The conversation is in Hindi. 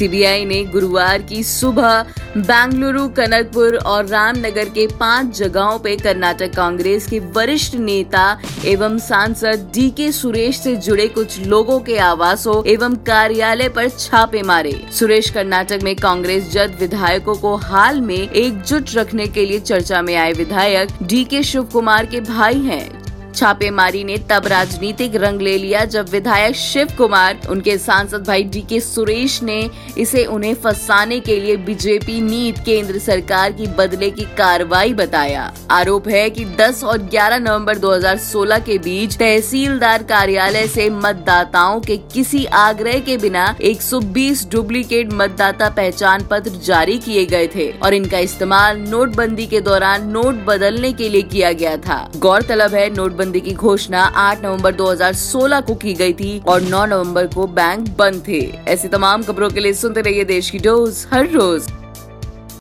सीबीआई ने गुरुवार की सुबह बेंगलुरु, कनकपुर और रामनगर के पाँच जगहों पे कर्नाटक कांग्रेस के वरिष्ठ नेता एवं सांसद डी के सुरेश से जुड़े कुछ लोगों के आवासों एवं कार्यालय पर छापे मारे। सुरेश कर्नाटक में कांग्रेस जद विधायकों को हाल में एकजुट रखने के लिए चर्चा में आए विधायक डी के शिव कुमार के भाई हैं। छापेमारी ने तब राजनीतिक रंग ले लिया जब विधायक शिव कुमार, उनके सांसद भाई डी के सुरेश ने इसे उन्हें फंसाने के लिए बीजेपी नीत केंद्र सरकार की बदले की कार्रवाई बताया। आरोप है कि 10 और 11 नवंबर 2016 के बीच तहसीलदार कार्यालय से मतदाताओं के किसी आग्रह के बिना 120 डुप्लीकेट मतदाता पहचान पत्र जारी किए गए थे और इनका इस्तेमाल नोटबंदी के दौरान नोट बदलने के लिए किया गया था। गौरतलब है नोट नोटबंदी की घोषणा 8 नवंबर 2016 को की गई थी और 9 नवंबर को बैंक बंद थे। ऐसी तमाम खबरों के लिए सुनते रहिए देश की डोज हर रोज।